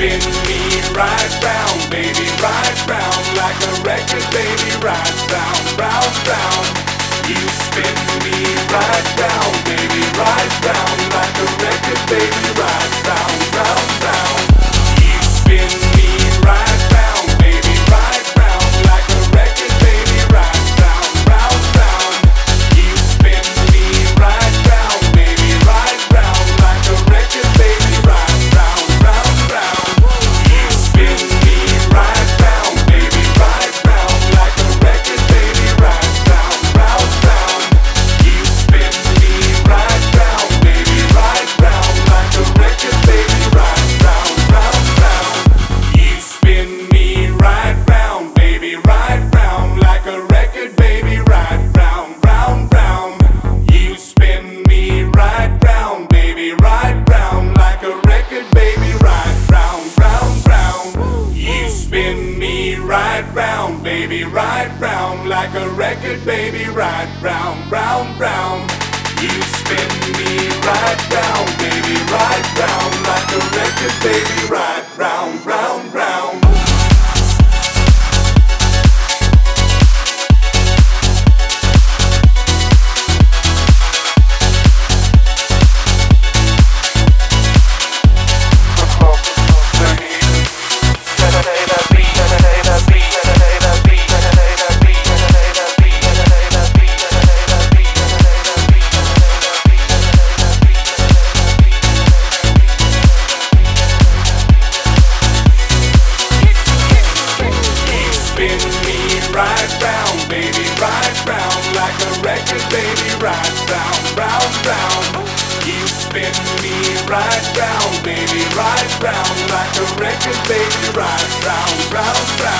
spin me right round, baby, right round, like a record, baby, right round, round, round. You me ride round, baby, ride round like a record, baby, ride round, round, round. You spin me right round, baby, right round like a record, baby, ride. your baby right round, round, round. You spin me right round, baby, right round. Like a record, baby, right round, round, round.